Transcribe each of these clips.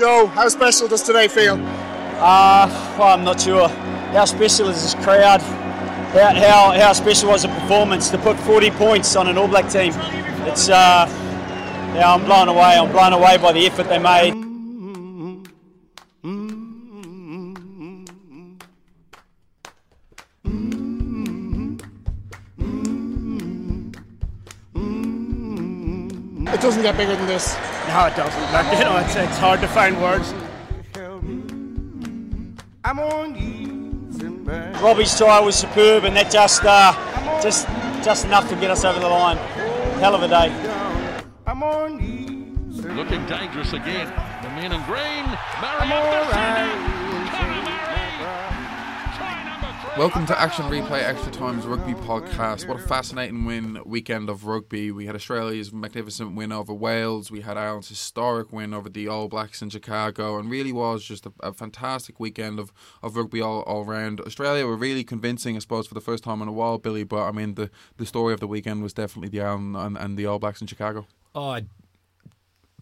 Joe, how special does today feel? Uh, well, I'm not sure. How special is this crowd? How, how, how special was the performance to put 40 points on an All Black team? It's, uh, yeah, I'm blown away. I'm blown away by the effort they made. It doesn't get bigger than this. No, it doesn't. Like, you know, it's, it's hard to find words. I'm on easy man. Robbie's try was superb, and that just, uh, just, just enough to get us over the line. Hell of a day. I'm on easy. Looking dangerous again. The men in green. I'm Welcome to Action Replay Extra Times Rugby Podcast. What a fascinating win weekend of rugby. We had Australia's magnificent win over Wales. We had Ireland's historic win over the All Blacks in Chicago, and really was just a, a fantastic weekend of, of rugby all, all round. Australia were really convincing, I suppose, for the first time in a while, Billy. But I mean, the, the story of the weekend was definitely the Ireland and, and the All Blacks in Chicago. oh, I'd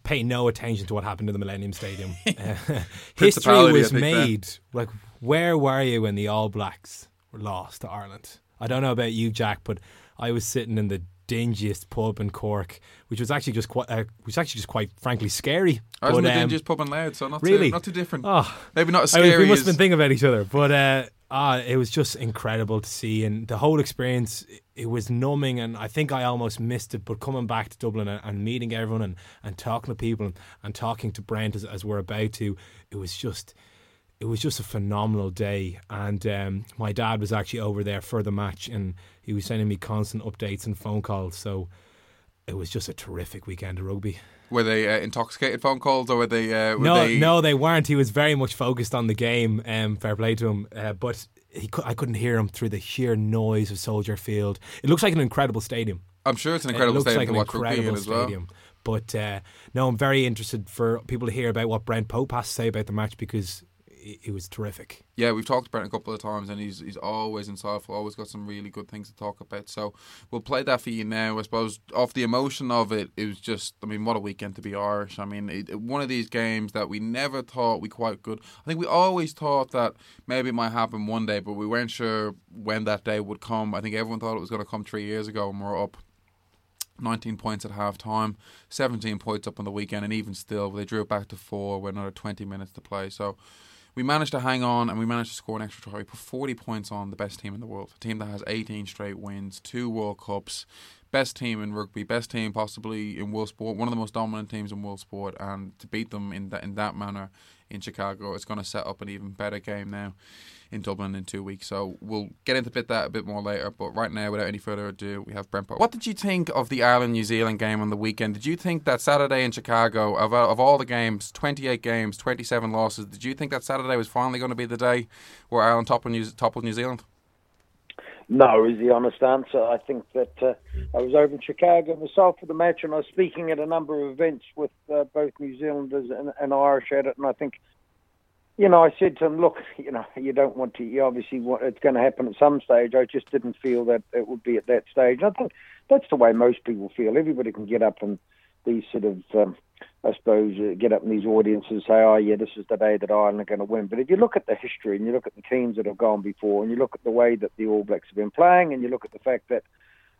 pay no attention to what happened in the Millennium Stadium. Uh, history was I made. Like, where were you when the All Blacks were lost to Ireland? I don't know about you, Jack, but I was sitting in the dingiest pub in Cork, which was actually just quite, uh, which was actually just quite frankly scary. I was in the um, dingiest pub in Louth, so not really? too, not too different. Oh, Maybe not as I mean, we must have been thinking about each other, but uh, ah, it was just incredible to see, and the whole experience. it- It was numbing, and I think I almost missed it. But coming back to Dublin and, and meeting everyone and, and talking to people and, and talking to Brent as, as we're about to, it was just. It was just a phenomenal day, and um, my dad was actually over there for the match, and he was sending me constant updates and phone calls. So it was just a terrific weekend of rugby. Were they uh, intoxicated phone calls, or were they? Uh, were no, they... no, they weren't. He was very much focused on the game. Um, fair play to him, uh, but he I couldn't hear him through the sheer noise of Soldier Field. It looks like an incredible stadium. I'm sure it's an incredible it looks stadium like to an watch incredible as well. stadium. But uh, no, I'm very interested for people to hear about what Brent Pope has to say about the match because it, was terrific. Yeah, we've talked about it a couple of times, and he's he's always insightful, always got some really good things to talk about. So we'll play that for you now. I suppose off the emotion of it, it was just, I mean, what a weekend to be Irish. I mean, it- one of these games that we never thought we quite good. I think we always thought that maybe it might happen one day, but we weren't sure when that day would come. I think everyone thought it was going to come three years ago, and we're up 19 points at half time, 17 points up on the weekend, and even still, they drew it back to four with another 20 minutes to play. So we managed to hang on and we managed to score an extra try. We put 40 points on the best team in the world, a team that has 18 straight wins, two World Cups, best team in rugby, best team possibly in world sport, one of the most dominant teams in world sport, and to beat them in that in that manner in Chicago, it's going to set up an even better game now in Dublin in two weeks. So we'll get into bit that a bit more later. But right now, without any further ado, we have Brent. Pope. What did you think of the Ireland New Zealand game on the weekend? Did you think that Saturday in Chicago, of, uh, of all the games, 28 games, 27 losses, did you think that Saturday was finally going to be the day where Ireland toppled New, toppled New Zealand? No, is the honest answer. I think that uh, I was over in Chicago myself for the match, and I was speaking at a number of events with uh, both New Zealanders and, and Irish at it. And I think, you know, I said to them, "Look, you know, you don't want to. You obviously want it's going to happen at some stage. I just didn't feel that it would be at that stage. I think that's the way most people feel. Everybody can get up and these sort of, um, I suppose, uh, get up in these audiences and say, "Oh, yeah, this is the day that Ireland are going to win." But if you look at the history and you look at the teams that have gone before, and you look at the way that the All Blacks have been playing, and you look at the fact that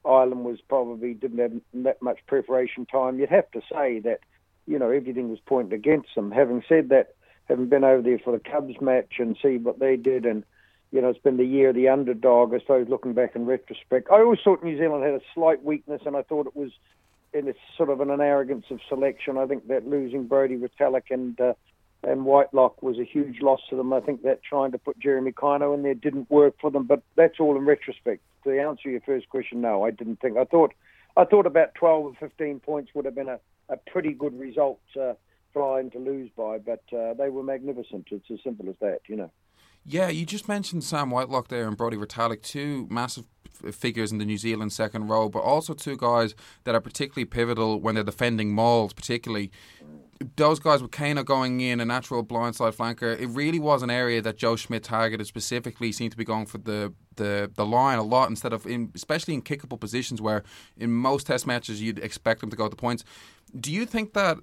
Ireland was probably didn't have that much preparation time, you'd have to say that you know everything was pointing against them. Having said that, having been over there for the Cubs match and see what they did, and you know it's been the year of the underdog. I suppose looking back in retrospect, I always thought New Zealand had a slight weakness, and I thought it was in a sort of an, an arrogance of selection. I think that losing Brodie Retallick and uh, and Whitelock was a huge loss to them. I think that trying to put Jerome Kaino in there didn't work for them, but that's all in retrospect. To answer your first question, no, I didn't think. I thought I thought about 12 or 15 points would have been a, a pretty good result uh, trying to lose by, but uh, they were magnificent. It's as simple as that, you know. Yeah, you just mentioned Sam Whitelock there and Brodie Retallick, two massive figures in the New Zealand second row, but also two guys that are particularly pivotal when they're defending mauls, particularly. those guys with Kaino going in, a natural blindside flanker, it really was an area that Joe Schmidt targeted specifically. Seemed to be going for the the, the line a lot instead of in, especially in kickable positions where in most Test matches you'd expect them to go to points. Do you think that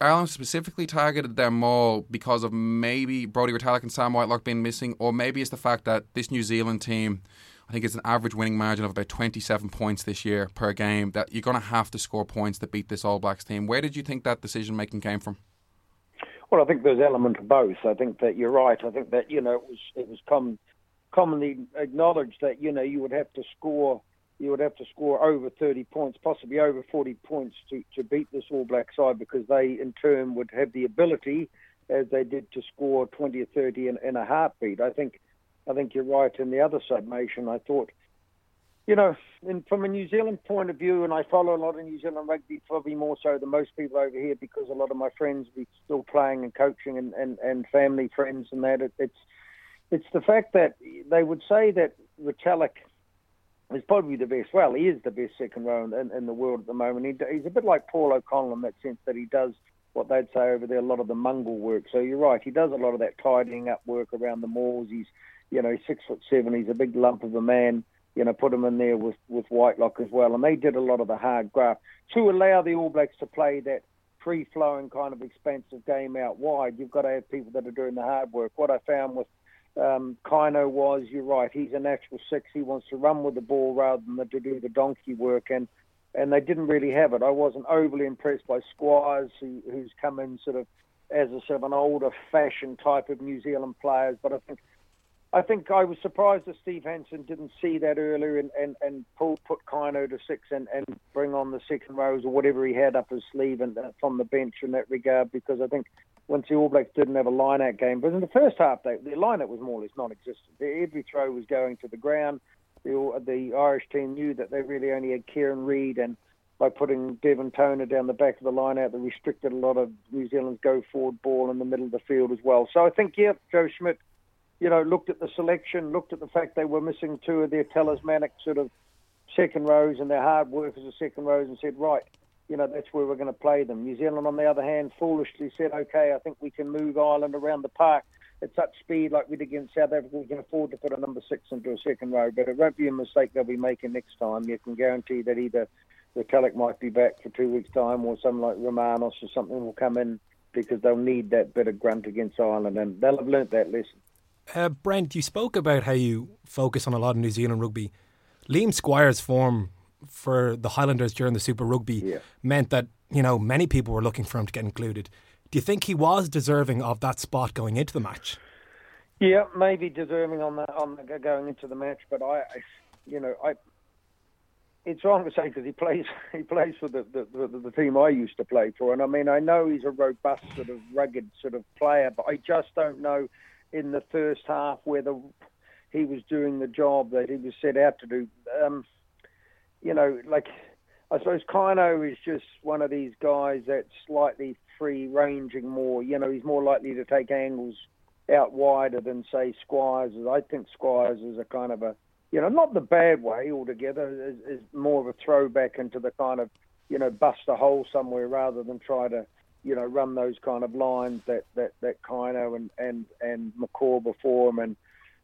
Ireland specifically targeted them all because of maybe Brodie Retallick and Sam Whitelock being missing, or maybe it's the fact that this New Zealand team? I think it's an average winning margin of about 27 points this year per game. That you're going to have to score points to beat this All Blacks team. Where did you think that decision making came from? Well, I think there's element of both. I think that you're right. I think that you know it was it was com- commonly acknowledged that you know you would have to score you would have to score over 30 points, possibly over 40 points to, to beat this All Black side because they in turn would have the ability, as they did, to score 20 or 30 in, in a heartbeat. I think I think you're right in the other summation. I thought, you know, in, from a New Zealand point of view, and I follow a lot of New Zealand rugby, probably more so than most people over here, because a lot of my friends are still playing and coaching, and, and, and family friends, and that. It, it's it's the fact that they would say that Retallick is probably the best. Well, he is the best second row in, in the world at the moment. He, he's a bit like Paul O'Connell in that sense that he does what they'd say over there a lot of the mungle work. So you're right, he does a lot of that tidying up work around the mauls. He's you know, six foot seven. He's a big lump of a man. You know, put him in there with with Whitelock as well, and they did a lot of the hard graft to allow the All Blacks to play that free flowing kind of expansive game out wide. You've got to have people that are doing the hard work. What I found with um, Kaino was, you're right, he's a natural six. He wants to run with the ball rather than to do the donkey work, and and they didn't really have it. I wasn't overly impressed by Squires, who, who's come in sort of as a sort of an older fashioned type of New Zealand players, but I think I think I was surprised that Steve Hansen didn't see that earlier and, and, and pull, put Kaino to six and, and bring on the second rows or whatever he had up his sleeve and uh, from the bench in that regard because I think once the All Blacks didn't have a line-out game, but in the first half they, the line-out was more or less non-existent. Every throw was going to the ground. The, the Irish team knew that they really only had Kieran Read and by putting Devin Toner down the back of the line out, they restricted a lot of New Zealand's go forward ball in the middle of the field as well. So I think, yeah, Joe Schmidt you know, looked at the selection, looked at the fact they were missing two of their talismanic sort of second rows and their hard workers as second rows and said, right, you know, that's where we're going to play them. New Zealand, on the other hand, foolishly said, okay, I think we can move Ireland around the park at such speed like we did against South Africa. We can afford to put a number six into a second row, but it won't be a mistake they'll be making next time. You can guarantee that either the Retallick might be back for two weeks' time or someone like Romanos or something will come in because they'll need that bit of grunt against Ireland, and they'll have learnt that lesson. Uh, Brent, you spoke about how you focus on a lot of New Zealand rugby. Liam Squires' form for the Highlanders during the Super Rugby yeah. meant that you know many people were looking for him to get included. Do you think he was deserving of that spot going into the match? Yeah, maybe deserving on the on the, going into the match, but I, you know, I. It's wrong to say because he plays he plays for the, the, the, the team I used to play for, and I mean I know he's a robust sort of rugged sort of player, but I just don't know in the first half whether he was doing the job that he was set out to do. Um, you know, like I suppose Kaino is just one of these guys that's slightly free ranging more. You know, he's more likely to take angles out wider than say Squires. I think Squires is a kind of a you know, not the bad way altogether, is more of a throwback into the kind of, you know, bust a hole somewhere rather than try to you know, run those kind of lines that that that Kaino and and and McCaw before him, and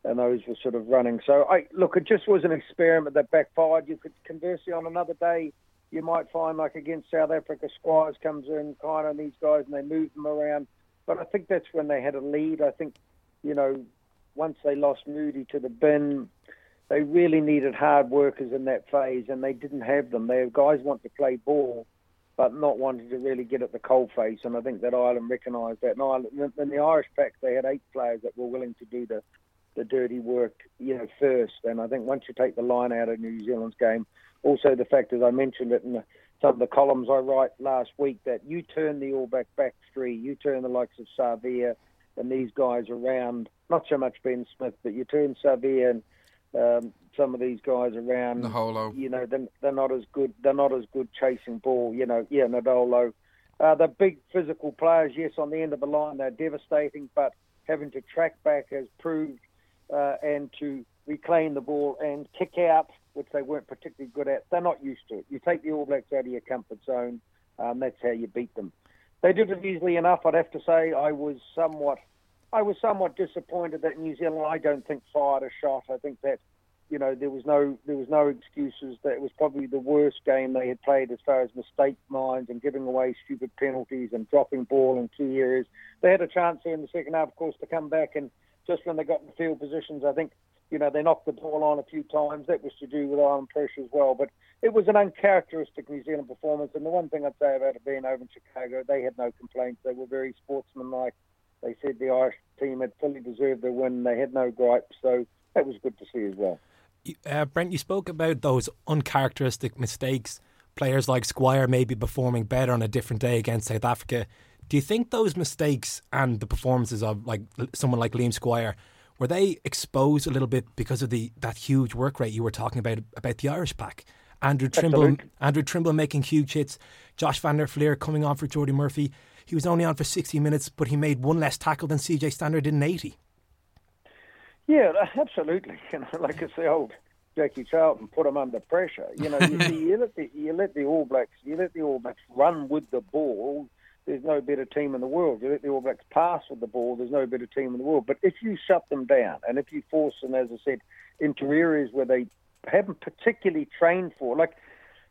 and those were sort of running. So I look, it just was an experiment that backfired. You could conversely on another day, you might find like against South Africa, Squires comes in, Kaino and these guys, and they move them around. But I think that's when they had a lead. I think, you know, once they lost Moody to the bin, they really needed hard workers in that phase, and they didn't have them. Their guys want to play ball but not wanting to really get at the cold face. And I think that Ireland recognised that. And Ireland, the Irish pack, they had eight players that were willing to do the the dirty work, you know, first. And I think once you take the line out of New Zealand's game, also the fact, as I mentioned it in the, some of the columns I write last week, that you turn the All Black back three, you turn the likes of Savea and these guys around. Not so much Ben Smith, but you turn Savea and um, some of these guys around. The holo. You know, they're, they're not as good. They're not as good chasing ball. You know, yeah, Naholo. Uh, the big physical players, yes, on the end of the line, they're devastating, but having to track back has proved uh, and to reclaim the ball and kick out, which they weren't particularly good at. They're not used to it. You take the All Blacks out of your comfort zone, um, that's how you beat them. they did it easily enough. I'd have to say I was somewhat, I was somewhat disappointed that New Zealand. I don't think fired a shot. I think that, you know, there was no there was no excuses. That it was probably the worst game they had played as far as mistake minds and giving away stupid penalties and dropping ball in key areas. They had a chance here in the second half, of course, to come back and just when they got in field positions, I think you know, they knocked the ball on a few times. That was to do with Ireland pressure as well. But it was an uncharacteristic New Zealand performance. And the one thing I'd say about it being over in Chicago, they had no complaints. They were very sportsmanlike. They said the Irish team had fully deserved the win. They had no gripes. So that was good to see as well. Uh, Brent, you spoke about those uncharacteristic mistakes. Players like Squire may be performing better on a different day against South Africa. Do you think those mistakes and the performances of like someone like Liam Squire were they exposed a little bit because of the that huge work rate you were talking about about the Irish pack? Andrew Trimble. Andrew Trimble making huge hits, Josh Van der Flier coming on for Jordi Murphy. He was only on for 60 minutes, but he made one less tackle than CJ Stander did in 80. Yeah, absolutely. You know, like it's the old Jackie Charlton, put them under pressure. You know, you, see, you let the you let the All Blacks you let the All Blacks run with the ball. There's no better team in the world. You let the All Blacks pass with the ball. There's no better team in the world. But if you shut them down, and if you force them, as I said, into areas where they haven't particularly trained for, like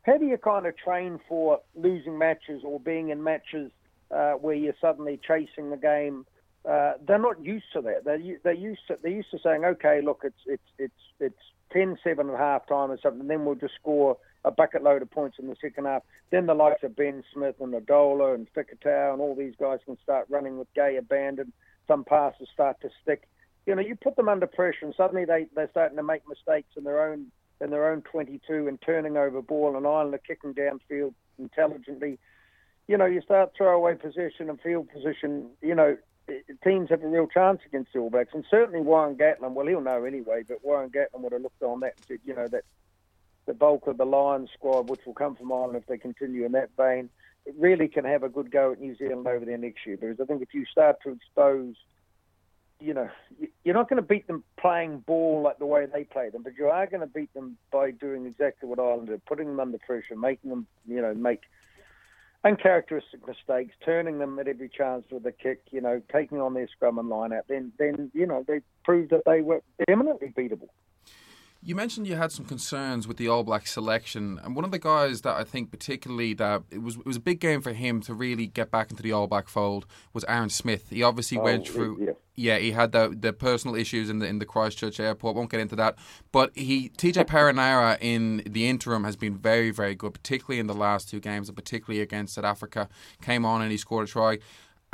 how do you kind of train for losing matches or being in matches uh, where you're suddenly chasing the game? Uh, they're not used to that. They're they're used to they're used to saying, okay, look, it's it's it's it's 10-7 at half time or something. Then we'll just score a bucket load of points in the second half. Then the likes of Ben Smith and Naholo and Fekitoa and all these guys can start running with Gay abandon. Some passes start to stick. You know, you put them under pressure, and suddenly they they're starting to make mistakes in their own in their own 22 and turning over ball, and Ireland are kicking downfield intelligently. You know, you start throwaway possession and field position. You know, teams have a real chance against the All Blacks, and certainly Warren Gatland. Well, he'll know anyway, but Warren Gatland would have looked on that and said, you know, that the bulk of the Lions squad, which will come from Ireland if they continue in that vein, it really can have a good go at New Zealand over there next year. Because I think if you start to expose, you know, you're not going to beat them playing ball like the way they play them, but you are going to beat them by doing exactly what Ireland did, putting them under pressure, making them, you know, make uncharacteristic mistakes, turning them at every chance with a kick, you know, taking on their scrum and line out, then, then you know, they proved that they were eminently beatable. You mentioned you had some concerns with the All Black selection, and one of the guys that I think particularly that it was it was a big game for him to really get back into the All Black fold was Aaron Smith. He obviously Oh, went through. yeah. Yeah, he had the the personal issues in the in the Christchurch airport. Won't get into that, but he TJ Perenara in the interim has been very very good, particularly in the last two games, and particularly against South Africa. Came on and he scored a try.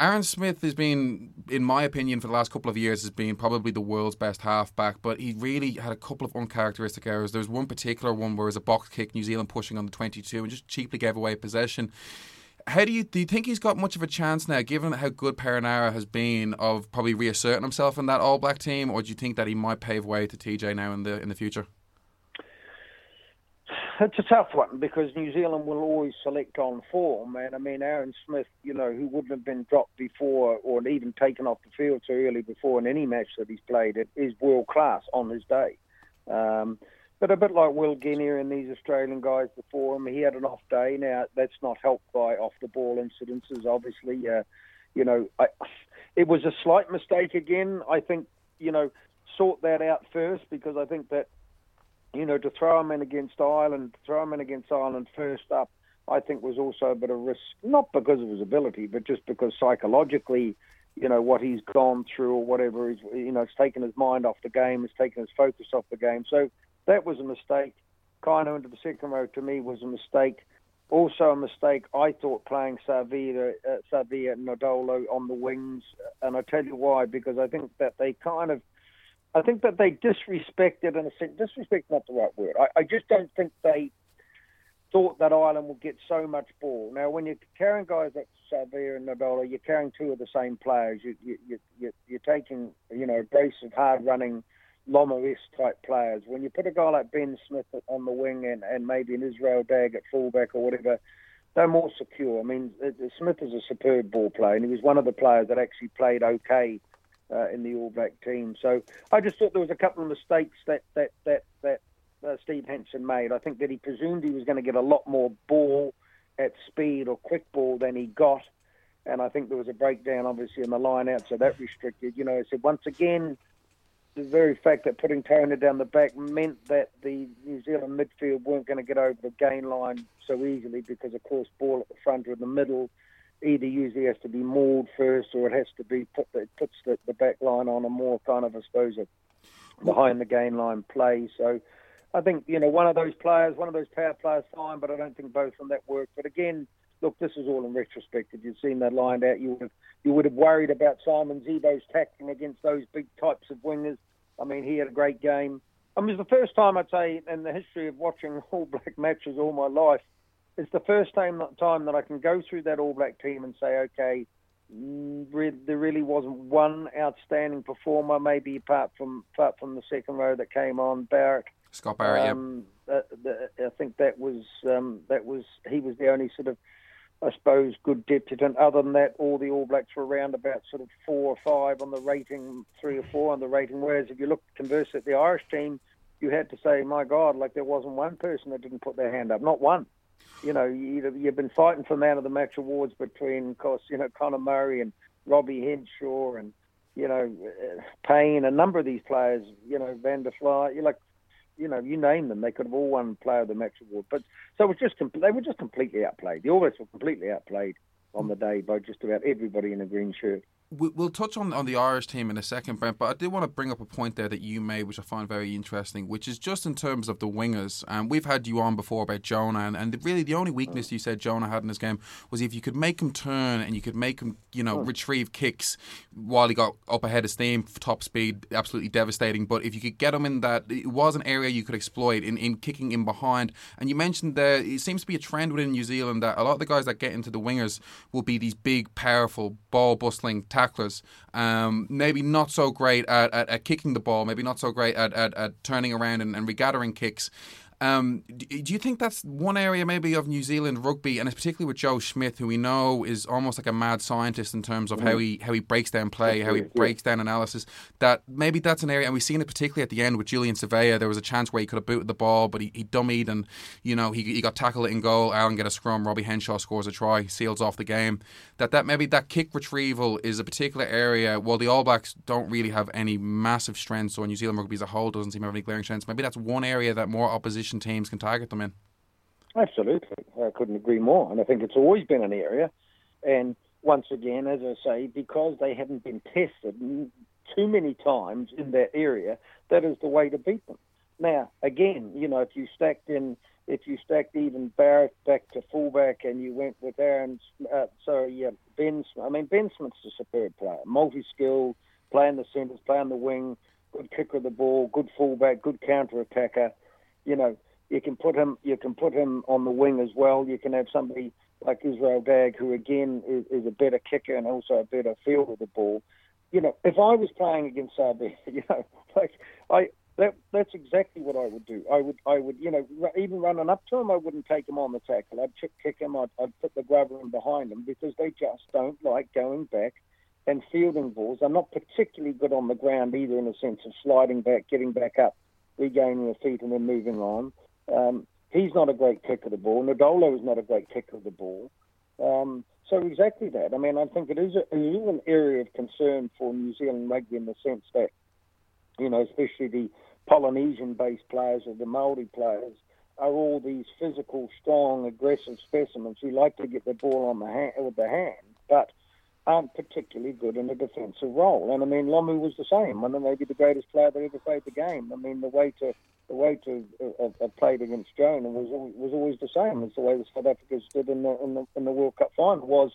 Aaron Smith has been, in my opinion, for the last couple of years, has been probably the world's best halfback. But he really had a couple of uncharacteristic errors. There was one particular one where it was a box kick, New Zealand pushing on the 22, and just cheaply gave away possession. How do you do? You think he's got much of a chance now, given how good Perenara has been, of probably reasserting himself in that All Black team, or do you think that he might pave way to TJ now in the in the future? It's a tough one because New Zealand will always select on form, and I mean Aaron Smith, you know, who wouldn't have been dropped before or even taken off the field so early before in any match that he's played, it is world class on his day. Um, but a bit like Will Genia and these Australian guys before him, he had an off day. Now that's not helped by off the ball incidences, obviously. Uh, you know, I, it was a slight mistake again. I think you know sort that out first because I think that you know, to throw him in against Ireland, throw him in against Ireland first up, I think was also a bit of risk, not because of his ability, but just because psychologically, you know, what he's gone through or whatever, he's, you know, it's taken his mind off the game, it's taken his focus off the game. So that was a mistake. Kaino into the second row to me was a mistake. Also a mistake, I thought playing Savea, uh, Savea and Naholo on the wings, and I tell you why, because I think that they kind of I think that they disrespected, and I said disrespect not the right word. I, I just don't think they thought that Ireland would get so much ball. Now, when you're carrying guys like Savea and Naholo, you're carrying two of the same players. You, you, you, you, you're taking, you know, abrasive, hard-running, Lomois type players. When you put a guy like Ben Smith on the wing and, and maybe an Israel Dagg at fullback or whatever, they're more secure. I mean, Smith is a superb ball player, and he was one of the players that actually played okay uh, in the All Black team. So I just thought there was a couple of mistakes that that that that uh, Steve Hansen made. I think that he presumed he was going to get a lot more ball at speed or quick ball than he got, and I think there was a breakdown, obviously, in the line out, so that restricted. You know, I said once again, the very fact that putting Toner down the back meant that the New Zealand midfield weren't going to get over the gain line so easily because, of course, ball at the front or in the middle either usually has to be mauled first or it has to be put it puts the, the back line on a more kind of I suppose a behind the gain line play. So I think you know one of those players, one of those power players, fine, but I don't think both of that work. But again, look, this is all in retrospect. If you'd seen that lined out, you would have you would have worried about Simon Zebo's tackling against those big types of wingers. I mean, he had a great game. I mean, it's the first time I'd say in the history of watching All Black matches all my life it's the first time time that I can go through that All Black team and say, okay, mm, re- there really wasn't one outstanding performer, maybe apart from apart from the second row that came on, Barrett. Scott Barrett, um, yeah. The, the, I think that was um, that was he was the only sort of I suppose good deputant. Other than that, all the All Blacks were around about sort of four or five on the rating, three or four on the rating. Whereas if you look conversely at the Irish team, you had to say, my God, like there wasn't one person that didn't put their hand up, not one you know, you, you've been fighting for man of the match awards between, of course, you know, Conor Murray and Robbie Henshaw and, you know, uh, Payne, a number of these players, you know, Van der Flier, you like, you know, you name them, they could have all won Player of the Match award. But so it was just they were just completely outplayed. The All Blacks were completely outplayed on the day by just about everybody in a green shirt we'll touch on, on the Irish team in a second, Brent, but I did want to bring up a point there that you made, which I find very interesting, which is just in terms of the wingers. And um, we've had you on before about Jonah, and, and really the only weakness you said Jonah had in his game was if you could make him turn and you could make him, you know, retrieve kicks while he got up ahead of steam, top speed, absolutely devastating. But if you could get him in that, it was an area you could exploit in, in kicking in behind. And you mentioned there, it seems to be a trend within New Zealand that a lot of the guys that get into the wingers will be these big, powerful, ball bustling tacklers. Um, maybe not so great at, at, at, kicking the ball, maybe not so great at, at, at turning around and, and regathering kicks. Um, do you think that's one area maybe of New Zealand rugby, and it's particularly with Joe Schmidt, who we know is almost like a mad scientist in terms of mm. how he how he breaks down play, how he breaks down analysis. That maybe that's an area, and we've seen it particularly at the end with Julian Savea. There was a chance where he could have booted the ball, but he, he dummied, and you know he, he got tackled in goal. Allen get a scrum. Robbie Henshaw scores a try, seals off the game. That that maybe that kick retrieval is a particular area. While the All Blacks don't really have any massive strengths, or New Zealand rugby as a whole doesn't seem to have any glaring strengths, maybe that's one area that more opposition teams can target them in. Absolutely, I couldn't agree more, and I think it's always been an area. And once again, as I say, because they haven't been tested too many times in that area, that is the way to beat them. Now, again, you know, if you stacked in, if you stacked even Barrett back to fullback, and you went with Aaron, uh, sorry, yeah, Ben. I mean, Ben Smith's a superb player, multi-skilled, playing the centres, playing the wing, good kicker of the ball, good fullback, good counter attacker you know, you can put him you can put him on the wing as well. You can have somebody like Israel Dagg, who again is, is a better kicker and also a better fielder of the ball. You know, if I was playing against Savea, you know, like I that that's exactly what I would do. I would I would you know even running up to him, I wouldn't take him on the tackle. I'd kick, kick him. I'd, I'd put the grubber in behind him because they just don't like going back and fielding balls. I'm not particularly good on the ground either, in the sense of sliding back, getting back up regaining their feet and then moving on. Um, he's not a great kicker of the ball. Naholo is not a great kicker of the ball. Um, so exactly that. I mean, I think it is, a, it is an area of concern for New Zealand rugby in the sense that, you know, especially the Polynesian-based players or the Maori players are all these physical, strong, aggressive specimens who like to get the ball on the hand with the hand, but aren't particularly good in a defensive role. And I mean, Lomu was the same. One of maybe the greatest player that ever played the game. I mean, the way to the way to uh, uh, played against Jonah was was always the same. It's the way the South Africans did in the, in the in the World Cup final was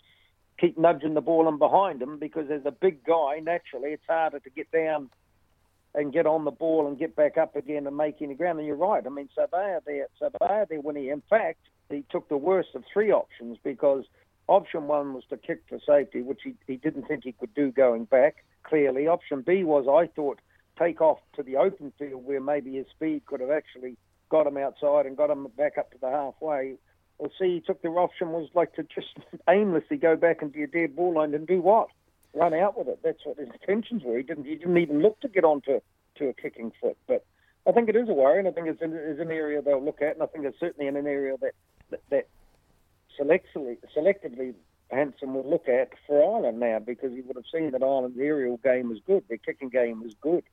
keep nudging the ball in behind him because as a big guy, naturally, it's harder to get down and get on the ball and get back up again and make any ground. And you're right. I mean, Savea there, Savea there, when he, in fact, he took the worst of three options because Option one was to kick for safety, which he, he didn't think he could do going back, clearly. Option B was, I thought, take off to the open field where maybe his speed could have actually got him outside and got him back up to the halfway. Or C, he took the option was like to just aimlessly go back into your dead ball line and do what? Run out with it. That's what his intentions were. He didn't, he didn't even look to get onto to a kicking foot. But I think it is a worry, and I think it's an, it's an area they'll look at, and I think it's certainly in an area that, that, that selectively, selectively Hansen will look at for Ireland now because he would have seen that Ireland's aerial game was good, their kicking game was good.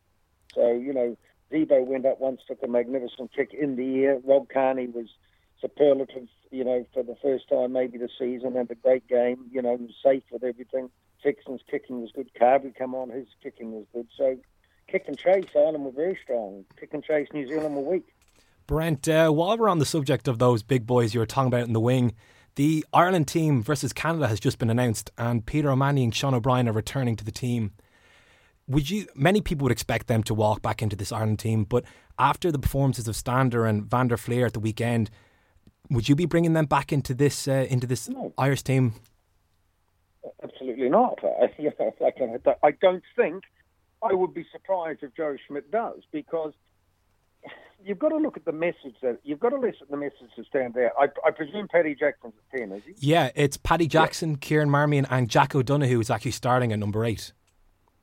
So, you know, Zebo went up once, took a magnificent kick in the air. Rob Kearney was superlative, you know, for the first time maybe this season, had a great game, you know, was safe with everything. Sexton's kicking was good. Carbery come on, his kicking was good. So, kick and chase, Ireland were very strong. Kick and chase, New Zealand were weak. Brent, uh, while we're on the subject of those big boys you were talking about in the wing, the Ireland team versus Canada has just been announced, and Peter O'Mahony and Sean O'Brien are returning to the team. Would you? Many people would expect them to walk back into this Ireland team, but after the performances of Stander and Van der Flier at the weekend, would you be bringing them back into this uh, into this No. Irish team? Absolutely not. I, you know, I don't think I would be surprised if Joe Schmidt does because you've got to look at the message that you've got to listen to the message to stand there. I, I presume Paddy Jackson's at ten, is he? Yeah, it's Paddy Jackson, Kieran Marmion, and Jack O'Donoghue is actually starting at number eight.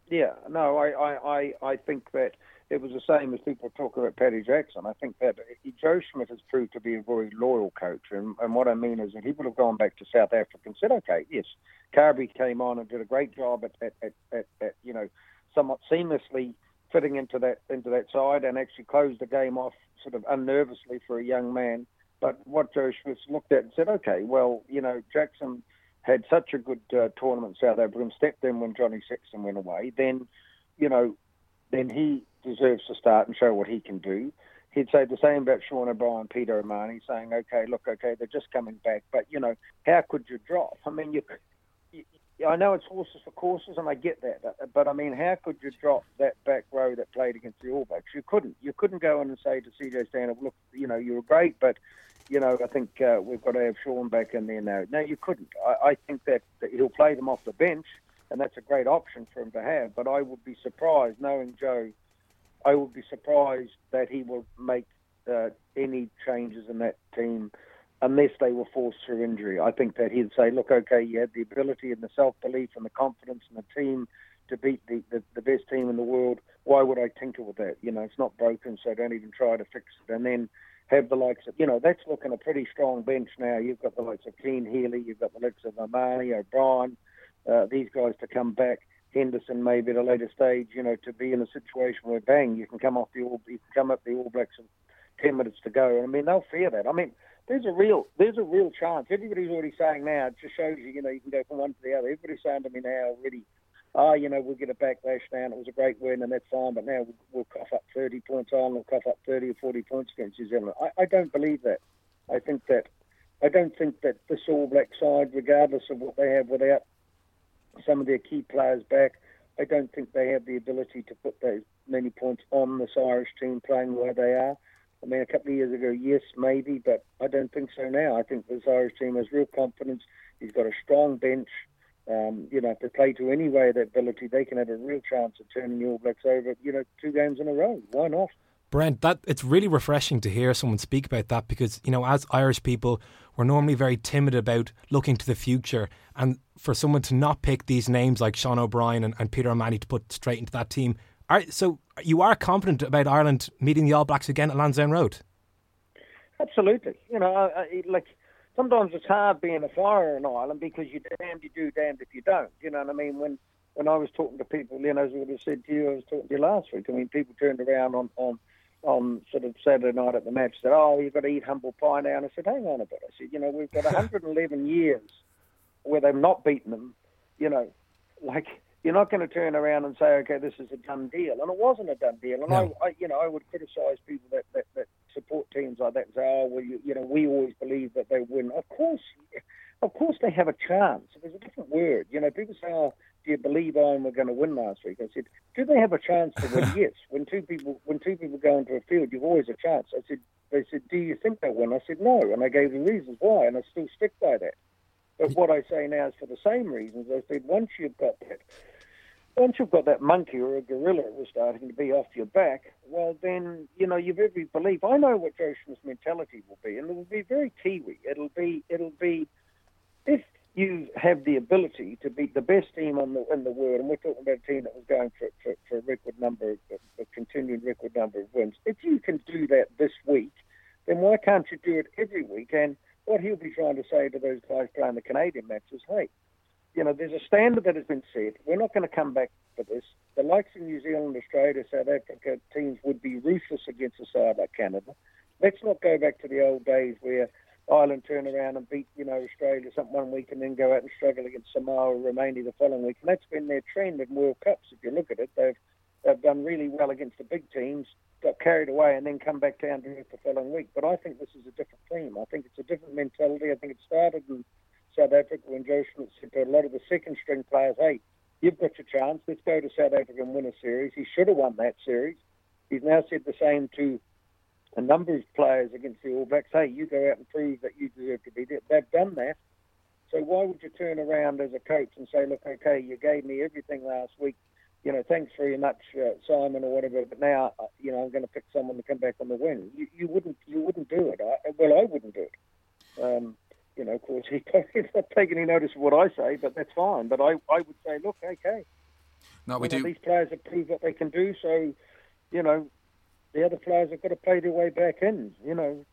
Yeah, no, I, I, I, I think that it was the same as people talk about Paddy Jackson. I think that Joe Schmidt has proved to be a very loyal coach, and, and what I mean is that he would have gone back to South Africa and said, okay, yes, Carbery came on and did a great job at, at, at, at, at you know, somewhat seamlessly fitting into that into that side and actually closed the game off sort of unnervously for a young man. But what Joe Schmidt looked at and said, okay, well, you know, Jackson had such a good uh, tournament South Africa stepped in when Johnny Sexton went away, then, you know, then he deserves to start and show what he can do. He'd say the same about Sean O'Brien, Peter O'Mahony, saying, okay, look, okay, they're just coming back, but, you know, how could you drop? I mean, you, you I know it's horses for courses, and I get that, but, but I mean, how could you drop that back row that played against the All Blacks? You couldn't. You couldn't go in and say to CJ Stander, look, you know, you were great, but you know, I think uh, we've got to have Sean back in there now. No, you couldn't. I, I think that, that he'll play them off the bench, and that's a great option for him to have. But I would be surprised, knowing Joe, I would be surprised that he will make uh, any changes in that team unless they were forced through injury. I think that he'd say, look, okay, you had the ability and the self-belief and the confidence in the team to beat the, the, the best team in the world. Why would I tinker with that? You know, it's not broken, so don't even try to fix it. And then have the likes of, you know, that's looking a pretty strong bench now. You've got the likes of Cian Healy, you've got the likes of Amani, O'Brien, uh, these guys to come back. Henderson maybe at a later stage, you know, to be in a situation where bang, you can come off the all, you can come up the All Blacks ten minutes to go. And I mean, they'll fear that. I mean, there's a real, there's a real chance. Everybody's already saying now. It just shows you, you know, you can go from one to the other. Everybody's saying to me now already, oh, you know, we'll get a backlash now, and it was a great win, and that's fine, but now we'll, we'll cough up 30 points on, we'll cough up 30 or 40 points against New Zealand. I, I don't believe that. I think that, I don't think that this All Black side, regardless of what they have without some of their key players back, I don't think they have the ability to put those many points on this Irish team playing where they are. I mean, a couple of years ago, yes, maybe, but I don't think so now. I think this Irish team has real confidence. He's got a strong bench. Um, you know, if they play to any way of ability, they can have a real chance of turning the All Blacks over, you know, two games in a row. Why not? Brent, that it's really refreshing to hear someone speak about that because you know, as Irish people, we're normally very timid about looking to the future, and for someone to not pick these names like Sean O'Brien and, and Peter O'Mahony to put straight into that team, are, so you are confident about Ireland meeting the All Blacks again at Lansdowne Road? Absolutely. You know, I, I, like sometimes it's hard being a flyer in Ireland because you're damned you do, damned if you don't. You know what I mean? When when I was talking to people, you know, as I would have said to you, I was talking to you last week. I mean, people turned around on on on sort of Saturday night at the match said, "Oh, you've got to eat humble pie now." And I said, "Hang on a bit." I said, "You know, we've got 111 years where they've not beaten them. You know, like." You're not going to turn around and say, "Okay, this is a done deal," and it wasn't a done deal. And No. I, I, you know, I would criticise people that, that, that support teams like that and say, "Oh, well, you, you know, we always believe that they win." Of course, of course, they have a chance. There's a different word. You know, people say, "Oh, do you believe Ireland were going to win last week?" I said, "Do they have a chance to win?" yes. When two people when two people go into a field, you've always a chance. I said, "They said, do you think they'll win?" I said, "No," and I gave the reasons why, and I still stick by that. But mm-hmm. what I say now is for the same reasons. I said, once you've got that, once you've got that monkey or a gorilla was starting to be off your back, well, then, you know, you've every belief. I know what Joe mentality will be, and it will be very Kiwi. It'll be, it'll be, if you have the ability to beat the best team the, in the world, and we're talking about a team that was going for, for, for a record number, a, a continuing record number of wins, if you can do that this week, then why can't you do it every week? And what he'll be trying to say to those guys playing the Canadian matches, hey, you know, there's a standard that has been set. We're not going to come back for this. The likes of New Zealand, Australia, South Africa teams would be ruthless against a side like Canada. Let's not go back to the old days where Ireland turn around and beat, you know, Australia something one week and then go out and struggle against Samoa or Romania the following week. And that's been their trend in World Cups. If you look at it, they've they've done really well against the big teams, got carried away, and then come back down to earth the following week. But I think this is a different team. I think it's a different mentality. I think it started in South Africa when Joe Schmidt said to a lot of the second string players, "Hey, you've got your chance. Let's go to South Africa and win a series." He should have won that series. He's now said the same to a number of players against the All Blacks. Hey, you go out and prove that you deserve to be there. They've done that. So why would you turn around as a coach and say, look, okay, you gave me everything last week. You know, thanks very much, uh, Simon, or whatever. But now, uh, you know, I'm going to pick someone to come back on the wing. You, you wouldn't, you wouldn't do it. I, well, I wouldn't do it. Um, you know, of course, he, he's not taking any notice of what I say, but that's fine. But I, I would say, look, okay. No, we you know, do. These players have proved what they can do, so you know, the other players have got to play their way back in. You know,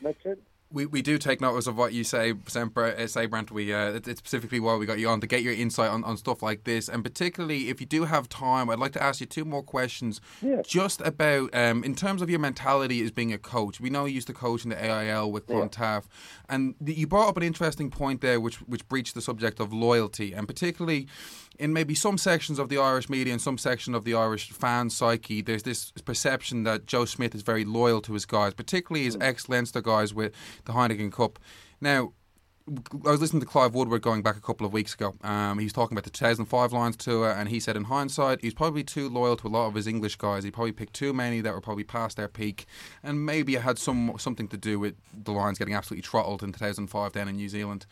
that's it. We, we do take notice of what you say, uh, say, Brent. We uh, it's specifically why we got you on to get your insight on, on stuff like this, and particularly if you do have time, I'd like to ask you two more questions. Yeah. Just about um, in terms of your mentality as being a coach. We know you used to coach in the AIL with Clontarf, and you brought up an interesting point there, which which breached the subject of loyalty, and particularly in maybe some sections of the Irish media and some section of the Irish fan psyche, there's this perception that Joe Schmidt is very loyal to his guys, particularly his ex Leinster guys with the Heineken Cup. Now, I was listening to Clive Woodward going back a couple of weeks ago. Um, he was talking about the 2005 Lions tour, and he said, in hindsight, he's probably too loyal to a lot of his English guys. He probably picked too many that were probably past their peak, and maybe it had some something to do with the Lions getting absolutely throttled in 2005 down in New Zealand.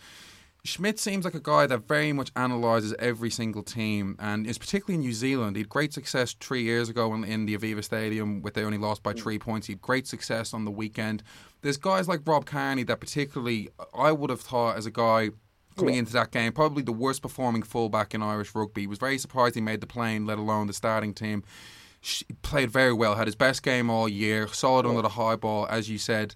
Schmidt seems like a guy that very much analyses every single team, and is particularly in New Zealand. He had great success three years ago in, in the Aviva Stadium, with they only lost by three points. He had great success on the weekend. There's guys like Rob Kearney that particularly I would have thought as a guy coming into that game, probably the worst performing fullback in Irish rugby. Was very surprised he made the plane, let alone the starting team. Sh- Played very well, had his best game all year, solid under the high ball, as you said.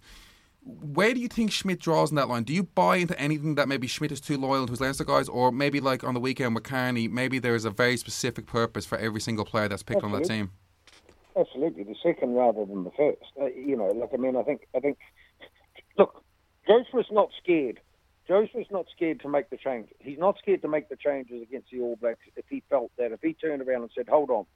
Where do you think Schmidt draws in that line? Do you buy into anything that maybe Schmidt is too loyal to his Leinster guys, or maybe like on the weekend with Kearney, maybe there is a very specific purpose for every single player that's picked on that team? Absolutely, the second rather than the first. Uh, you know, like I mean, I think, I think. Look, Joe Schmidt's not scared. Joe Schmidt's not scared to make the changes. He's not scared to make the changes against the All Blacks if he felt that. If he turned around and said, "Hold on,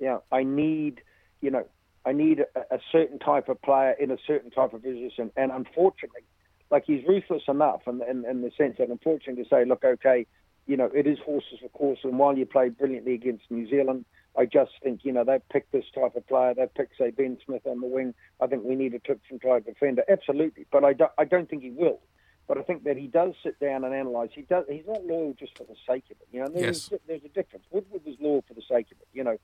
you know, I need, you know, I need a, a certain type of player in a certain type of position," and unfortunately, like he's ruthless enough, in, in, in the sense that unfortunately to say, "Look, okay, you know, it is horses for course, and while you played brilliantly against New Zealand." I just think, you know, they've picked this type of player. They've picked, say, Ben Smith on the wing. I think we need a different type of defender. Absolutely. But I don't, I don't think he will. But I think that he does sit down and analyse. He does. He's not loyal just for the sake of it. You know, there's, Yes. there's a difference. Woodward was loyal for the sake of it. You know,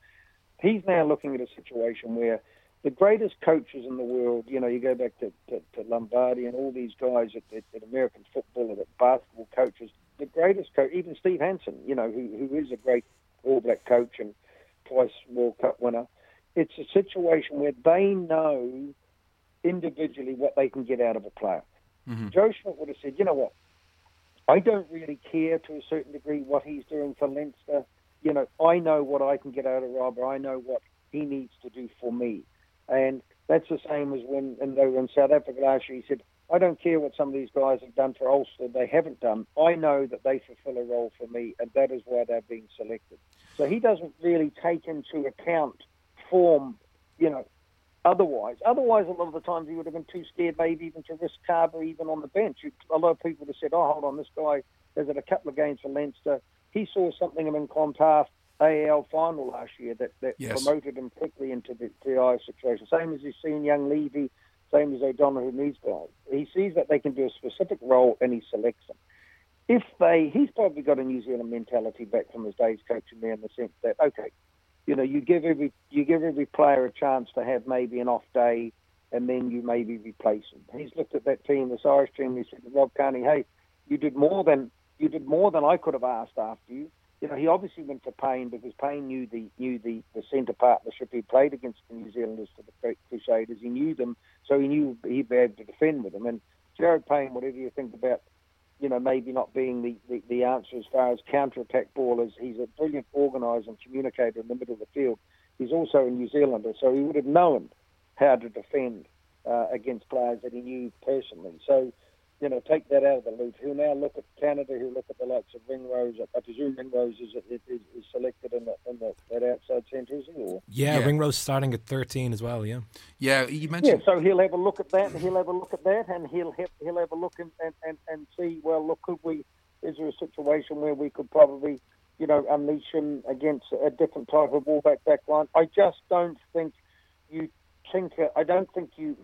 he's now looking at a situation where the greatest coaches in the world, you know, you go back to, to, to Lombardi and all these guys at, at, at American football and at basketball coaches, the greatest coach, even Steve Hansen, you know, who, who is a great All Black coach and twice World Cup winner. It's a situation where they know individually what they can get out of a player. Mm-hmm. Joe Schmidt would have said, you know what, I don't really care to a certain degree what he's doing for Leinster. You know, I know what I can get out of Rob. I know what he needs to do for me. And that's the same as when and they were in South Africa last year. He said, I don't care what some of these guys have done for Ulster. They haven't done. I know that they fulfill a role for me, and that is why they're being selected. So he doesn't really take into account form, you know, otherwise. Otherwise, a lot of the times he would have been too scared maybe even to risk Carbery even on the bench. A lot of people would have said, oh, hold on, this guy has had a couple of games for Leinster. He saw something in Clontarf AIL final last year that, that Yes. promoted him quickly into the, Irish situation. Same as he's seen young Leavy, same as O'Donoghue and these guys. He sees that they can do a specific role and he selects them. If they, he's probably got a New Zealand mentality back from his days coaching there in the sense that, okay, you know, you give every you give every player a chance to have maybe an off day, and then you maybe replace him. He's looked at that team, this Irish team. and He said to Rob Kearney, "Hey, you did more than you did more than I could have asked after you." You know, he obviously went for Payne because Payne knew the knew the, the centre partnership. He played against the New Zealanders for the Crusaders. He knew them, so he knew he'd be able to defend with them. And Jared Payne, whatever you think about you know, maybe not being the, the, the answer as far as counter-attack ballers. He's a brilliant organiser and communicator in the middle of the field. He's also a New Zealander, so he would have known how to defend uh, against players that he knew personally. So, you know, take that out of the loop. He'll now look at Canada. He'll look at the likes of Ringrose. Uh, I presume Ringrose is, is, is selected in, the, in the, that outside centre, is he? Or? Yeah, yeah, Ringrose starting at 13 as well, yeah. Yeah, you mentioned... Yeah, so he'll have a look at that, and he'll have a look at that, and he'll have, he'll have a look and, and, and, and see, well, look, could we... Is there a situation where we could probably, you know, unleash him against a different type of wallback backline? I just don't think you tinker... I don't think you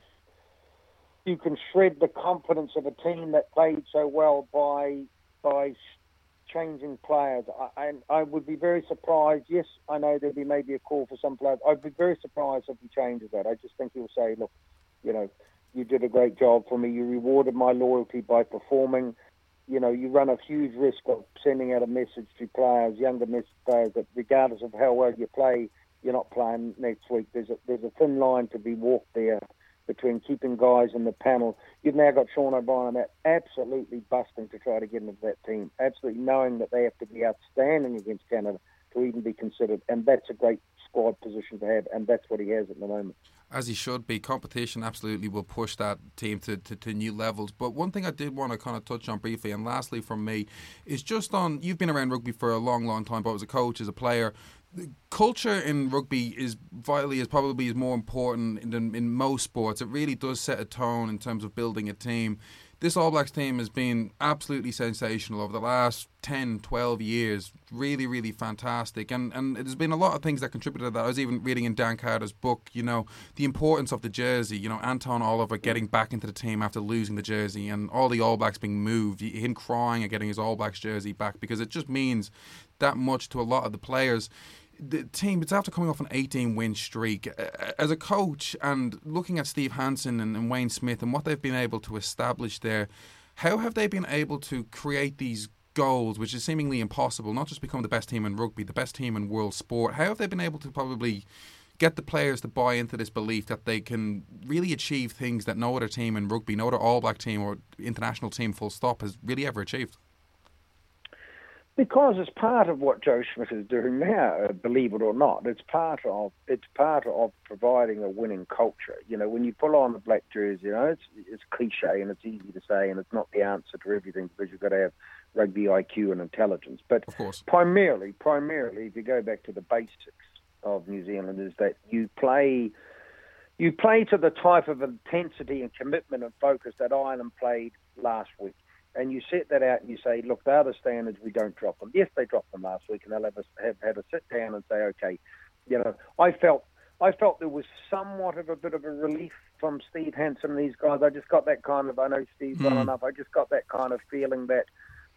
you can shred the confidence of a team that played so well by by changing players. I, and I would be very surprised. Yes, I know there'll be maybe a call for some players. I'd be very surprised if he changes that. I just think he'll say, look, you know, you did a great job for me. You rewarded my loyalty by performing. You know, you run a huge risk of sending out a message to players, younger players, that regardless of how well you play, you're not playing next week. There's a, there's a thin line to be walked there between keeping guys in the panel. You've now got Sean O'Brien out absolutely busting to try to get into that team, absolutely knowing that they have to be outstanding against Canada to even be considered. And that's a great squad position to have, and that's what he has at the moment. As he should be. Competition absolutely will push that team to, to, to, new levels. But one thing I did want to kind of touch on briefly, and lastly from me, is just on you've been around rugby for a long, long time, both as a coach, as a player culture in rugby is vitally is probably is more important than in most sports. It really does set a tone in terms of building a team. This All Blacks team has been absolutely sensational over the last 10, 12 years. Really, really fantastic. And and there's been a lot of things that contributed to that. I was even reading in Dan Carter's book, you know, the importance of the jersey. You know, Anton Oliver getting back into the team after losing the jersey and all the All Blacks being moved, him crying and getting his All Blacks jersey back because it just means that much to a lot of the players the team, it's after coming off an 18 win streak. As a coach and looking at Steve Hansen and, and, Wayne Smith and what they've been able to establish there, how have they been able to create these goals, which is seemingly impossible, not just become the best team in rugby, the best team in world sport? How have they been able to probably get the players to buy into this belief that they can really achieve things that no other team in rugby, no other All Black team or international team, full stop, has really ever achieved? Because it's part of what Joe Schmidt is doing now, uh, believe it or not. It's part of it's part of providing a winning culture. You know, when you pull on the black jersey, you know, it's it's cliche and it's easy to say, and it's not the answer to everything because you've got to have rugby IQ and intelligence. But of course. primarily, primarily, if you go back to the basics of New Zealand, is that you play you play to the type of intensity and commitment and focus that Ireland played last week and you set that out and you say, look, they're the standards, we don't drop them. Yes, they dropped them last week, and they'll have, a, have had a sit down and say, okay, you know, I felt I felt there was somewhat of a bit of a relief from Steve Hansen and these guys. I just got that kind of, I know Steve well mm. enough, I just got that kind of feeling that,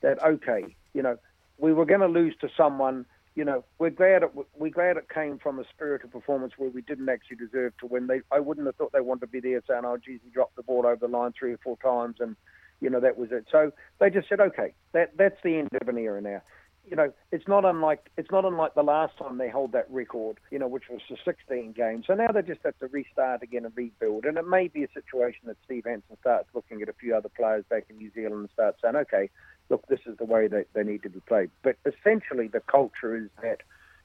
that okay, you know, we were going to lose to someone. You know, we're glad it we're glad it came from a spirited performance where we didn't actually deserve to win. They I wouldn't have thought they wanted to be there saying, "Oh, geez, he dropped the ball over the line three or four times," and you know, that was it. So they just said, okay, that that's the end of an era now. You know, it's not unlike it's not unlike the last time they held that record, you know, which was the 16 games. So now they just have to restart again and rebuild. And it may be a situation that Steve Hansen starts looking at a few other players back in New Zealand and starts saying, okay, look, this is the way that they need to be played. But essentially, the culture is that,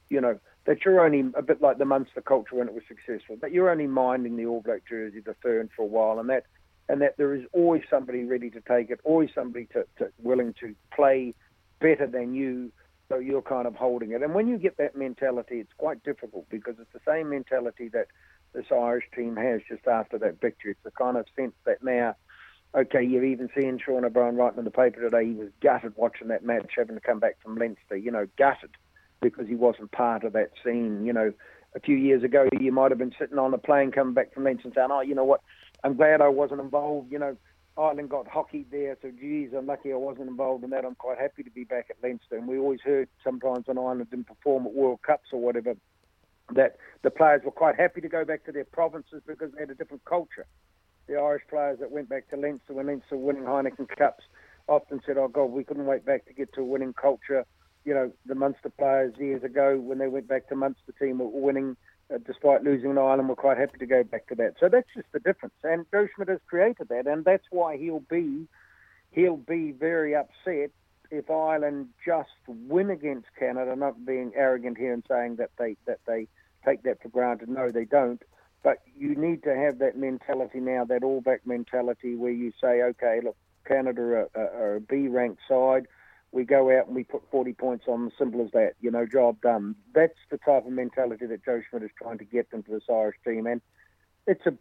you know, that you're only a bit like the Munster culture when it was successful, that you're only minding the All Black jersey, the third for a while, and that and that there is always somebody ready to take it, always somebody to, to willing to play better than you, so you're kind of holding it. And when you get that mentality, it's quite difficult because it's the same mentality that this Irish team has just after that victory. It's the kind of sense that now, okay, you've even seen Sean O'Brien writing in the paper today, he was gutted watching that match, having to come back from Leinster, you know, gutted because he wasn't part of that scene. You know, a few years ago, you might have been sitting on a plane coming back from Leinster and saying, oh, you know what, I'm glad I wasn't involved. You know, Ireland got hockey there, so geez, I'm lucky I wasn't involved in that. I'm quite happy to be back at Leinster. And we always heard sometimes when Ireland didn't perform at World Cups or whatever, that the players were quite happy to go back to their provinces because they had a different culture. The Irish players that went back to Leinster when Leinster were winning Heineken Cups often said, "Oh God, we couldn't wait back to get to a winning culture." You know, the Munster players years ago when they went back to Munster team were winning uh, despite losing in Ireland, we're quite happy to go back to that. So that's just the difference. And Joe Schmidt has created that, and that's why he'll be, he'll be very upset if Ireland just win against Canada. I'm not being arrogant here and saying that they that they take that for granted. No, they don't. But you need to have that mentality now, that All Black mentality where you say, okay, look, Canada are, are, are a B ranked side. We go out and we put 40 points on, simple as that, you know, job done. That's the type of mentality that Joe Schmidt is trying to get into this Irish team. And it's a,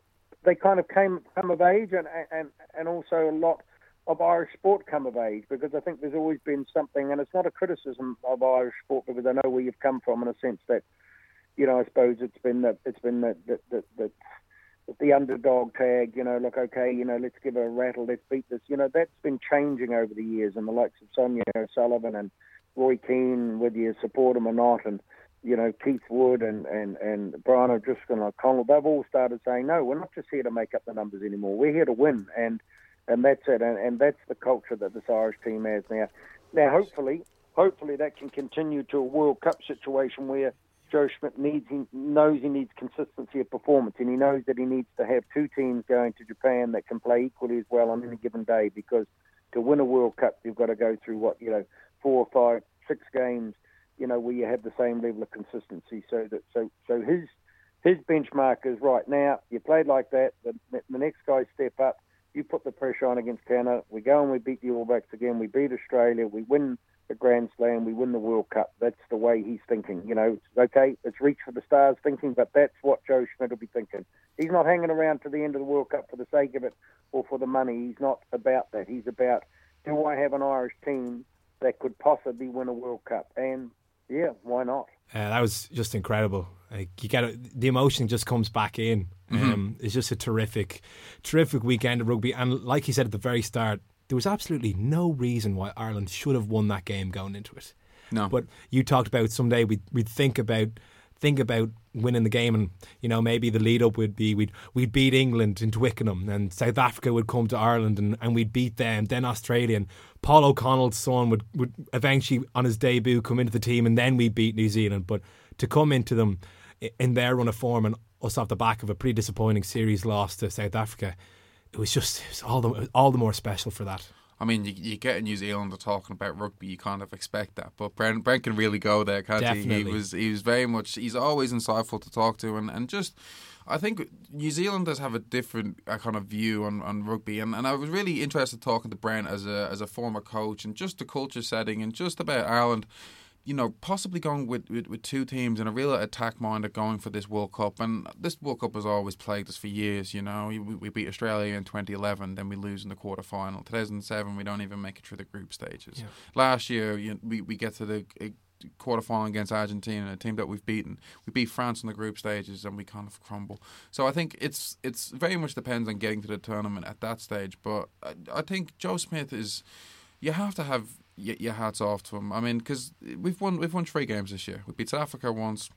they kind of came come of age and, and, and also a lot of Irish sport come of age because I think there's always been something, and it's not a criticism of Irish sport because I know where you've come from in a sense that you know, I suppose it's been the it's been the the, the, the the underdog tag, you know, look, okay, you know, let's give a rattle, let's beat this. You know, that's been changing over the years, and the likes of Sonia O'Sullivan and Roy Keane, whether you support them or not, and you know, Keith Wood and and and Brian O'Driscoll and O'Connell, they've all started saying, no, we're not just here to make up the numbers anymore. We're here to win, and and that's it, and, and that's the culture that this Irish team has now. Now, hopefully, hopefully that can continue to a World Cup situation where Joe Schmidt needs he knows he needs consistency of performance, and he knows that he needs to have two teams going to Japan that can play equally as well on any given day. Because to win a World Cup, you've got to go through what you know four, five, six games, you know, where you have the same level of consistency. So that so so his his benchmark is right now. You played like that. The, the next guy step up. You put the pressure on against Canada. We go and we beat the All Blacks again. We beat Australia. We win the Grand Slam, we win the World Cup. That's the way he's thinking. You know, it's okay, it's reach for the stars thinking, but that's what Joe Schmidt will be thinking. He's not hanging around to the end of the World Cup for the sake of it or for the money. He's not about that. He's about, do I have an Irish team that could possibly win a World Cup? And yeah, why not? Uh, that was just incredible. Like you get a, the emotion just comes back in. Mm-hmm. Um, it's just a terrific, terrific weekend of rugby. And like you said at the very start, there was absolutely no reason why Ireland should have won that game going into it. No. But you talked about someday we'd, we'd think about think about winning the game and you know maybe the lead up would be we'd we'd beat England in Twickenham and South Africa would come to Ireland and, and we'd beat them then Australia and Paul O'Connell's son would, would eventually on his debut come into the team and then we beat New Zealand but to come into them in their run of form and us off the back of a pretty disappointing series loss to South Africa it was just it was all the all the more special for that. I mean, you, you get a New Zealander talking about rugby, you kind of expect that. But Brent, Brent can really go there, can't Definitely. he? He was he was very much. He's always insightful to talk to, and, and just. I think New Zealanders have a different uh, kind of view on, on rugby, and, and I was really interested talking to Brent as a as a former coach and just the culture setting and just about Ireland you know, possibly going with, with, with two teams and a real attack minded going for this World Cup. And this World Cup has always plagued us for years, you know. We, we beat Australia in 2011, then we lose in the quarter final. 2007, we don't even make it through the group stages. Yeah. Last year, you, we, we get to the. Uh, quarter final against Argentina, a team that we've beaten. We beat France in the group stages and we kind of crumble. So I think it's it's very much depends on getting to the tournament at that stage. But I, I think Joe Schmidt is you have to have your, your hats off to them. I mean, because we've won we've won three games this year. We beat South Africa once,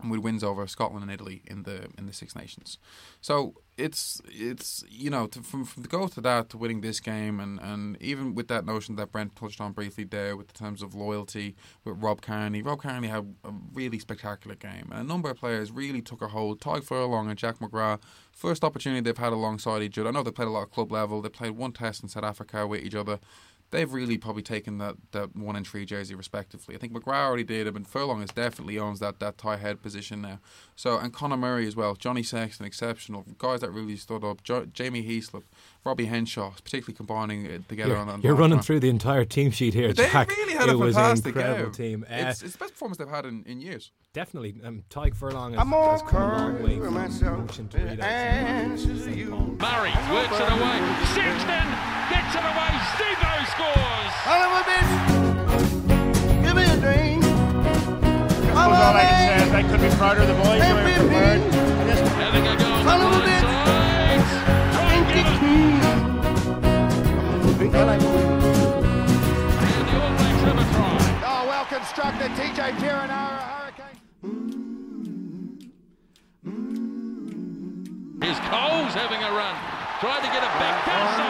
and we wins over Scotland and Italy in the in the Six Nations. So it's it's you know to, from from the goal to that to winning this game and, and even with that notion that Brent touched on briefly there with the terms of loyalty with Rob Kearney. Rob Kearney had a really spectacular game and a number of players really took a hold. Tadhg Furlong and Jack McGrath, first opportunity they've had alongside each other. I know they played a lot of club level. They played one test in South Africa with each other they've really probably taken that, that one and three jersey respectively. I think McGrath already did it, but Furlong is definitely owns that that tighthead position now. So and Conor Murray as well, Johnny Sexton, exceptional guys that really stood up. Jo- Jamie Heaslip, Robbie Henshaw, particularly combining it together You're, on. on you're running front. through the entire team sheet here, They Jack. really had it a was an fantastic incredible game. team. Uh, It's, it's the best performance they've had in, in years. definitely, um, Tadhg Furlong has, I'm all has come a long way from myself. Ocean Doritos. Answers. Murray works it away. Sexton gets it away. Zebo scores. Son of a bitch. Give me a drink. That's all I can say is I couldn't be prouder of the boys. They were prepared. I just Having a go on Son the of a blind bitch. side. Try and get it. drink. I like And the All Blacks have a try. Oh, well constructed. TJ Perenara, Hurricane. Here's Coles having a run. Tried to get it back. Does oh, so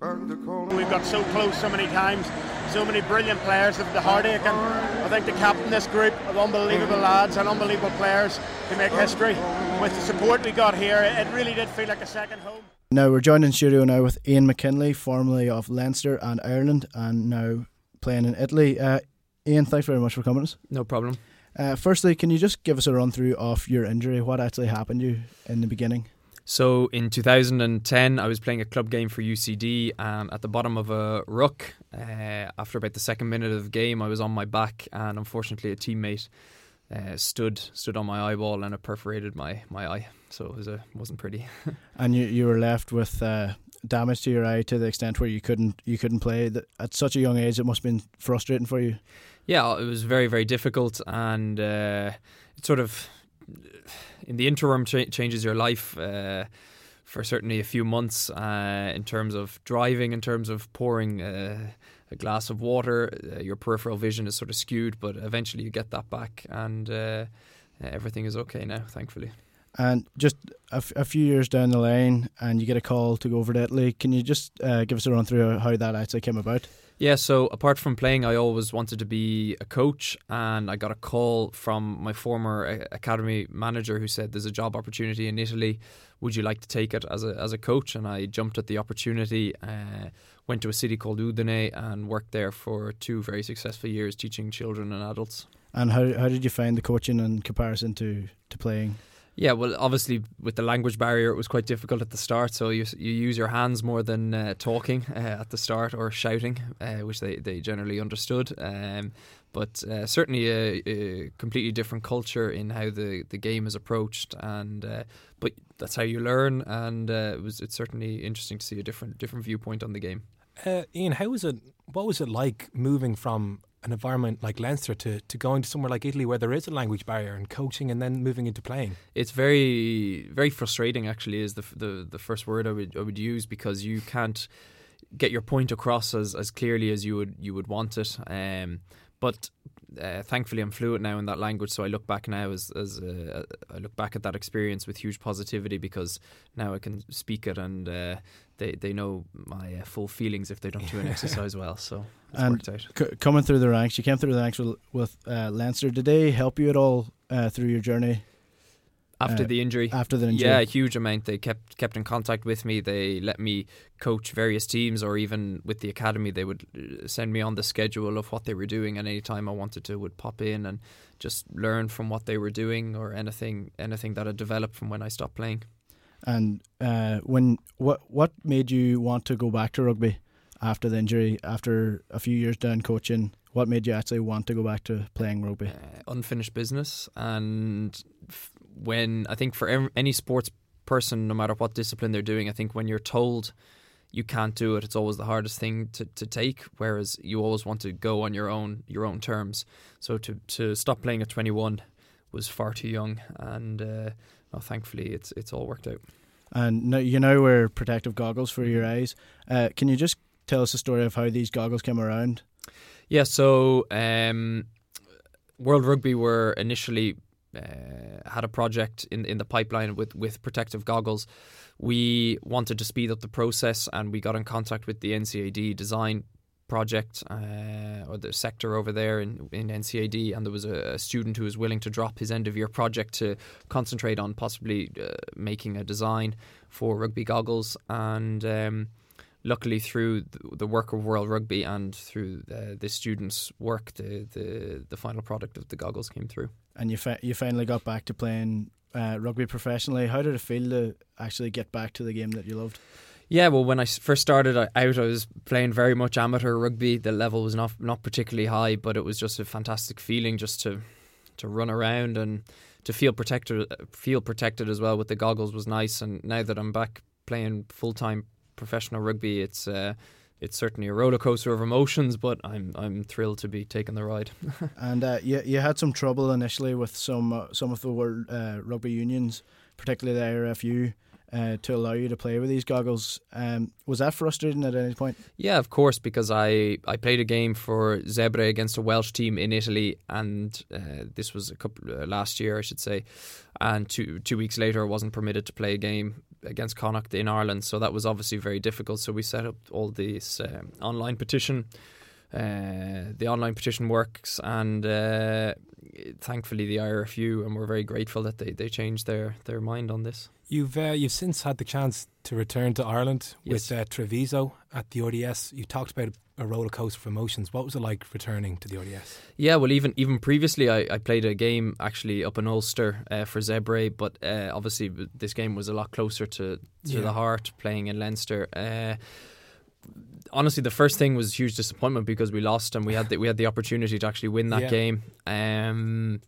We've got so close so many times, so many brilliant players of the heartache, and I think to captain this group of unbelievable lads and unbelievable players to make history with the support we got here, it really did feel like a second home. Now we're joined in studio now with Ian McKinley, formerly of Leinster and Ireland, and now playing in Italy. Uh, Ian, thanks very much for coming. Us. No problem. Uh, firstly, can you just give us a run through of your injury? What actually happened to you in the beginning? So in 2010, I was playing a club game for UCD, and at the bottom of a ruck, uh, after about the second minute of the game, I was on my back, and unfortunately, a teammate uh, stood stood on my eyeball, and it perforated my, my eye. So it was a wasn't pretty. and you you were left with uh, damage to your eye to the extent where you couldn't you couldn't play. At such a young age, it must have been frustrating for you. Yeah, it was very very difficult, and uh, it sort of in the interim changes your life uh, for certainly a few months uh, in terms of driving, in terms of pouring uh, a glass of water. Uh, your peripheral vision is sort of skewed, but eventually you get that back, and uh, everything is okay now, thankfully. And just a, f- a few years down the line, and you get a call to go over to Italy. Can you just give us a run through how that actually came about? Yeah, so apart from playing, I always wanted to be a coach, and I got a call from my former academy manager who said, "There's a job opportunity in Italy. Would you like to take it as a as a coach?" And I jumped at the opportunity. Uh, went to a city called Udine and worked there for two very successful years, teaching children and adults. And how how did you find the coaching in comparison to to playing? Yeah, well, obviously with the language barrier, it was quite difficult at the start. So you you use your hands more than uh, talking uh, at the start or shouting, uh, which they, they generally understood. Um, but uh, certainly a, a, completely different culture in how the, the game is approached, and uh, but that's how you learn. And uh, it was it's certainly interesting to see a different different viewpoint on the game. Ian, how was it? What was it like moving from an environment like Leinster to, to going to somewhere like Italy where there is a language barrier and coaching and then moving into playing? It's very very frustrating actually is the the, the first word I would I would use because you can't get your point across as, as clearly as you would you would want it. Um, but uh, thankfully, I'm fluent now in that language, so I look back now as as uh, I look back at that experience with huge positivity because now I can speak it and uh, they they know my uh, full feelings if they don't do an exercise well. So it's and worked out. C- coming through the ranks, you came through the ranks with, with uh, Leinster. Did they help you at all uh, through your journey? After uh, the injury. After the injury, yeah, a huge amount. They kept kept in contact with me. They let me coach various teams, or even with the academy, they would uh, send me on the schedule of what they were doing, and any time I wanted to, would pop in and just learn from what they were doing or anything anything that had developed from when I stopped playing. And uh, when what what made you want to go back to rugby after the injury? After a few years down coaching, what made you actually want to go back to playing rugby? Uh, unfinished business and. F- when I think for any sports person, no matter what discipline they're doing, I think when you're told you can't do it, it's always the hardest thing to, to take. Whereas you always want to go on your own your own terms. So to to stop playing at 21 was far too young, and uh, well, thankfully it's it's all worked out. And now, you now wear protective goggles for your eyes. Uh, can you just tell us the story of how these goggles came around? Yeah, so um, World Rugby were initially uh, had a project in in the pipeline with with protective goggles. We wanted to speed up the process, and we got in contact with the NCAD design project uh, or the sector over there in, in NCAD, and there was a, a, student who was willing to drop his end of year project to concentrate on possibly uh, making a design for rugby goggles. And um, luckily, through the work of World Rugby and through the, the students' work, the, the the final product of the goggles came through and you fi- you finally got back to playing uh, rugby professionally. How did it feel to actually get back to the game that you loved? Yeah, well, when I first started out, I was playing very much amateur rugby. The level was not not particularly high, but it was just a fantastic feeling just to to run around and to feel protected. Feel protected as well with the goggles was nice. And now that I'm back playing full time professional rugby, it's uh, it's certainly a roller coaster of emotions, but I'm I'm thrilled to be taking the ride. and uh, you you had some trouble initially with some uh, some of the world uh, rugby unions, particularly the RFU. Uh, to allow you to play with these goggles, um, was that frustrating at any point? Yeah, of course, because I, I played a game for Zebre against a Welsh team in Italy, and uh, this was a couple uh, last year, I should say. And two two weeks later, I wasn't permitted to play a game against Connacht in Ireland, so that was obviously very difficult. So we set up all this um, online petition. Uh, the online petition works, and uh, thankfully the IRFU, and we're very grateful that they, they changed their, their mind on this. You've uh, you've since had the chance to return to Ireland Yes. with uh, Treviso at the RDS. You talked about a roller coaster of emotions. What was it like returning to the RDS? Yeah, well, even even previously, I, I played a game actually up in Ulster uh, for Zebre, but uh, obviously this game was a lot closer to to Yeah. the heart, playing in Leinster. Uh, honestly, the first thing was a huge disappointment because we lost and we had the, we had the opportunity to actually win that Yeah. game. Um,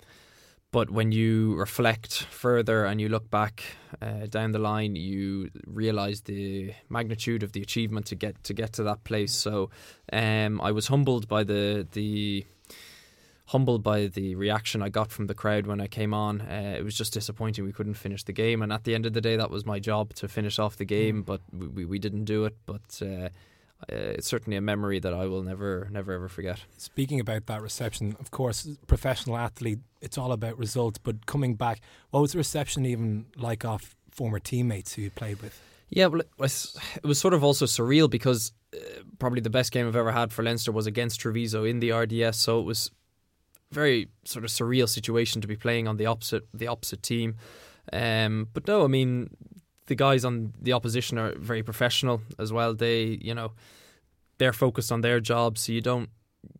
but when you reflect further and you look back uh, down the line, you realize the magnitude of the achievement to get to get to that place. So um, I was humbled by the the humbled by the reaction I got from the crowd when I came on. Uh, it was just disappointing we couldn't finish the game, and at the end of the day, that was my job to finish off the game, but we, we, we didn't do it. But uh, uh, it's certainly a memory that I will never never ever forget. Speaking about that reception, of course, professional athlete, it's all about results. But coming back, what was the reception even like off former teammates who you played with? Yeah, well, it was, it was sort of also surreal because uh, probably the best game I've ever had for Leinster was against Treviso in the RDS. So it was very sort of surreal situation to be playing on the opposite the opposite team. Um, but no, I mean the guys on the opposition are very professional as well. They, you know, they're focused on their job, so you don't,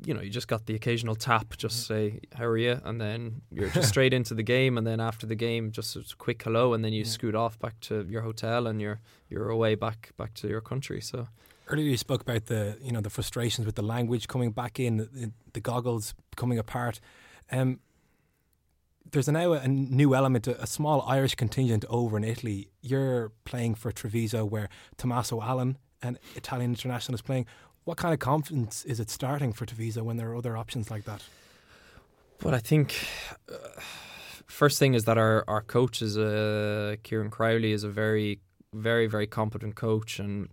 you know, you just got the occasional tap, just say how are you, and then you're just straight into the game, and then after the game, just a quick hello, and then you scoot off back to your hotel, and you're you're away back back to your country. So. Earlier, you spoke about the you know the frustrations with the language coming back in, the, the goggles coming apart. Um, there's now a new element, a, small Irish contingent over in Italy. You're playing for Treviso, where Tommaso Allan, an Italian international, is playing. What kind of confidence is it starting for Treviso when there are other options like that? Well, I think uh, first thing is that our our coach is a Kieran Crowley is a very very very competent coach and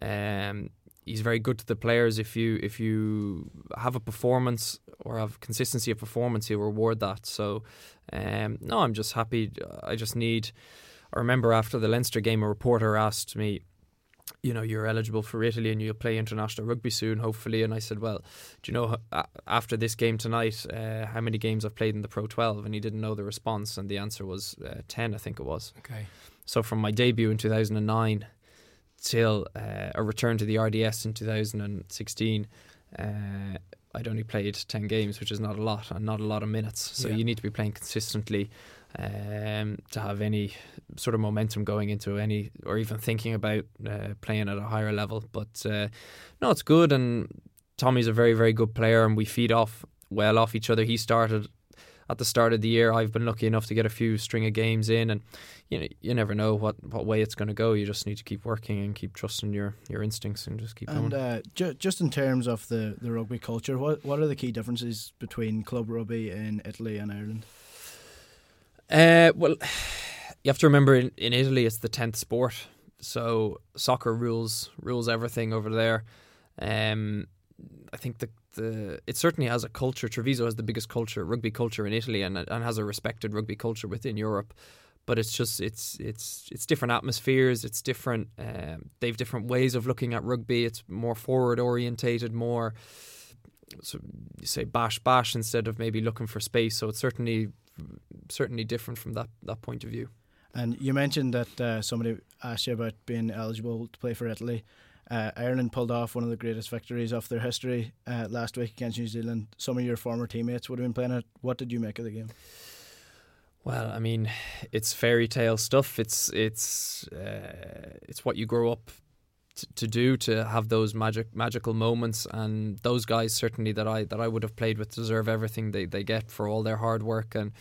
um, he's very good to the players. If you if you have a performance or have consistency of performance, he'll reward that. So um, no, I'm just happy. I just need. I remember after the Leinster game, a reporter asked me, you know, you're eligible for Italy and you'll play international rugby soon, hopefully. And I said, well, do you know, after this game tonight, uh, how many games I've played in the Pro 12? And he didn't know the response. And the answer was uh, 10, I think it was. Okay. So from my debut in 2009 till uh, a return to the RDS in 2016, uh, I'd only played 10 games, which is not a lot and not a lot of minutes. So Yeah. you need to be playing consistently um, to have any sort of momentum going into any or even thinking about uh, playing at a higher level. But uh, no, it's good. And Tommy's a very, very good player, and we feed off well off each other. He started at the start of the year. I've been lucky enough to get a few string of games in, and you know you never know what, what way it's going to go. You just need to keep working and keep trusting your, your instincts and just keep And going. uh, ju- just in terms of the, the rugby culture, what what are the key differences between club rugby in Italy and Ireland? Uh, well, you have to remember in, in Italy it's the tenth sport, so soccer rules rules everything over there. Um, I think the the it certainly has a culture. Treviso has the biggest culture, rugby culture in Italy, and and has a respected rugby culture within Europe. But it's just it's it's it's different atmospheres. It's different. Um, they've different ways of looking at rugby. It's more forward orientated, more so you say bash bash instead of maybe looking for space. So it's certainly certainly different from that that point of view. And you mentioned that uh, somebody asked you about being eligible to play for Italy. Uh, Ireland pulled off one of the greatest victories of their history uh, last week against New Zealand. Some of your former teammates would have been playing it. What did you make of the game? Well, I mean, it's fairy tale stuff. It's it's uh, it's what you grow up to do to have those magic magical moments, and those guys certainly that I that I would have played with deserve everything they, they get for all their hard work. And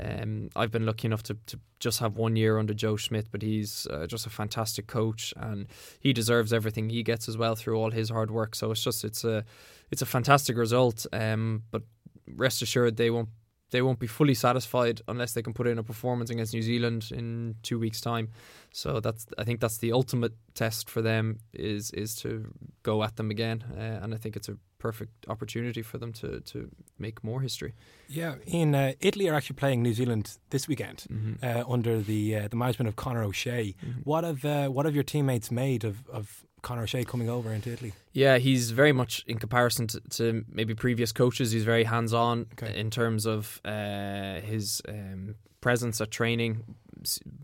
um, I've been lucky enough to, to just have one year under Joe Schmidt, but he's uh, just a fantastic coach, and he deserves everything he gets as well through all his hard work. So it's just it's a it's a fantastic result. Um, but rest assured, they won't they won't be fully satisfied unless they can put in a performance against New Zealand in two weeks' time. So that's I think that's the ultimate test for them is is to go at them again, uh, and I think it's a perfect opportunity for them to to make more history. Yeah, in uh, Italy are actually playing New Zealand this weekend Mhm. uh, under the uh, the management of Conor O'Shea. What have uh, what have your teammates made of, of Conor O'Shea coming over into Italy? Yeah, he's very much in comparison to, to maybe previous coaches. He's very hands on Okay. in terms of uh, his um, presence at training,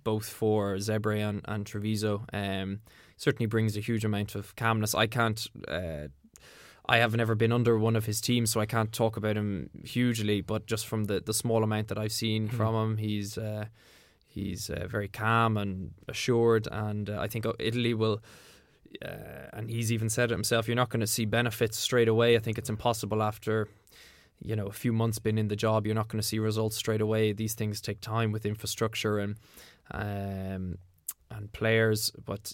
both for Zebre and, and Treviso. Um, certainly brings a huge amount of calmness. I can't. Uh, I have never been under one of his teams, so I can't talk about him hugely. But just from the, the small amount that I've seen Hmm. from him, he's uh, he's uh, very calm and assured. And uh, I think Italy will uh, and he's even said it himself. You're not going to see benefits straight away. I think it's impossible after you know a few months been in the job. You're not going to see results straight away. These things take time with infrastructure and um, and players. But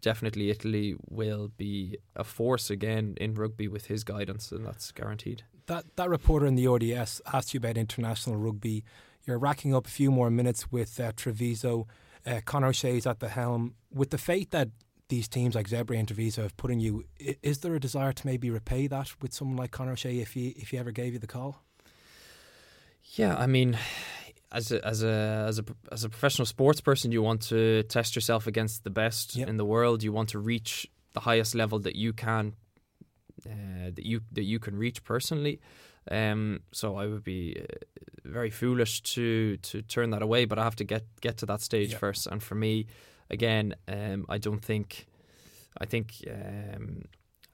definitely, Italy will be a force again in rugby with his guidance, and that's guaranteed. That that reporter in the RDS asked you about international rugby. You're racking up a few more minutes with uh, Treviso. Uh, Conor O'Shea's at the helm. With the faith that these teams like Zebre and Treviso have put in you, is there a desire to maybe repay that with someone like Conor O'Shea if he if he ever gave you the call? Yeah, I mean, as a as a as a as a professional sports person, you want to test yourself against the best Yep. in the world. You want to reach the highest level that you can uh, that you that you can reach personally. Um, so I would be uh, very foolish to to turn that away, but I have to get get to that stage Yep. first. And for me, again, um, I don't think I think um,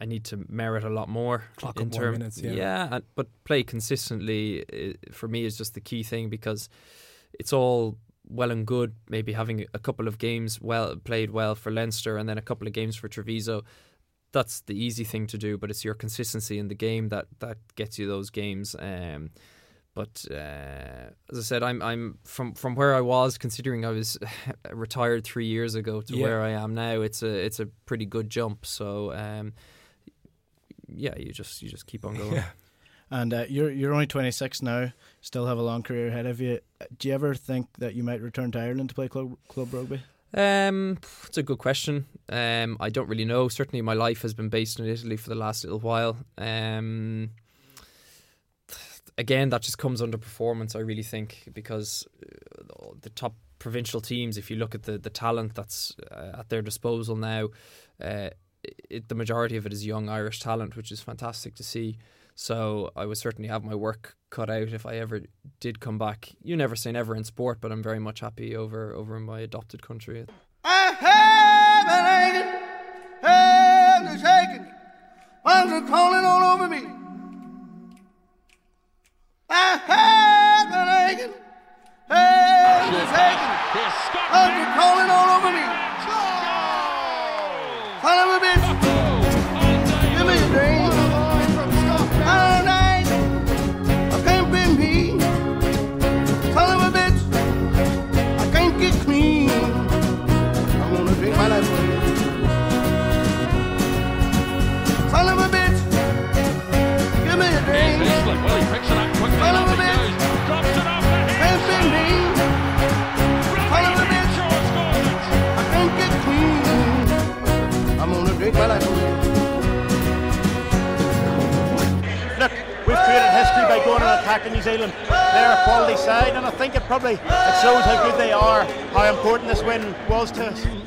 I need to merit a lot more Clock in up more term- minutes, yeah. and, but play consistently uh, for me is just the key thing because it's all well and good maybe having a couple of games well played well for Leinster and then a couple of games for Treviso. That's the easy thing to do, but it's your consistency in the game that that gets you those games. Um, but uh, as I said, I'm I'm from from where I was, considering I was retired three years ago to Yeah. where I am now. It's a it's a pretty good jump. So um, yeah, you just you just keep on going. Yeah. And uh, you're you're only 26 now, still have a long career ahead of you. Uh, Do you ever think that you might return to Ireland to play club club rugby? Um, it's a good question. Um, I don't really know. Certainly, my life has been based in Italy for the last little while. Um, again, that just comes under performance. I really think because uh, the top provincial teams, if you look at the the talent that's uh, at their disposal now, uh, it, the majority of it is young Irish talent, which is fantastic to see. So I would certainly have my work cut out if I ever did come back. You never say never in sport, but I'm very much happy over over in my adopted country. I have been hanging, have been shaking, arms are crawling all over me. I have been hanging, have been shaking, arms are crawling all over me. And attacking New Zealand. They're a quality side, and I think it probably it shows how good they are, how important this win was to us.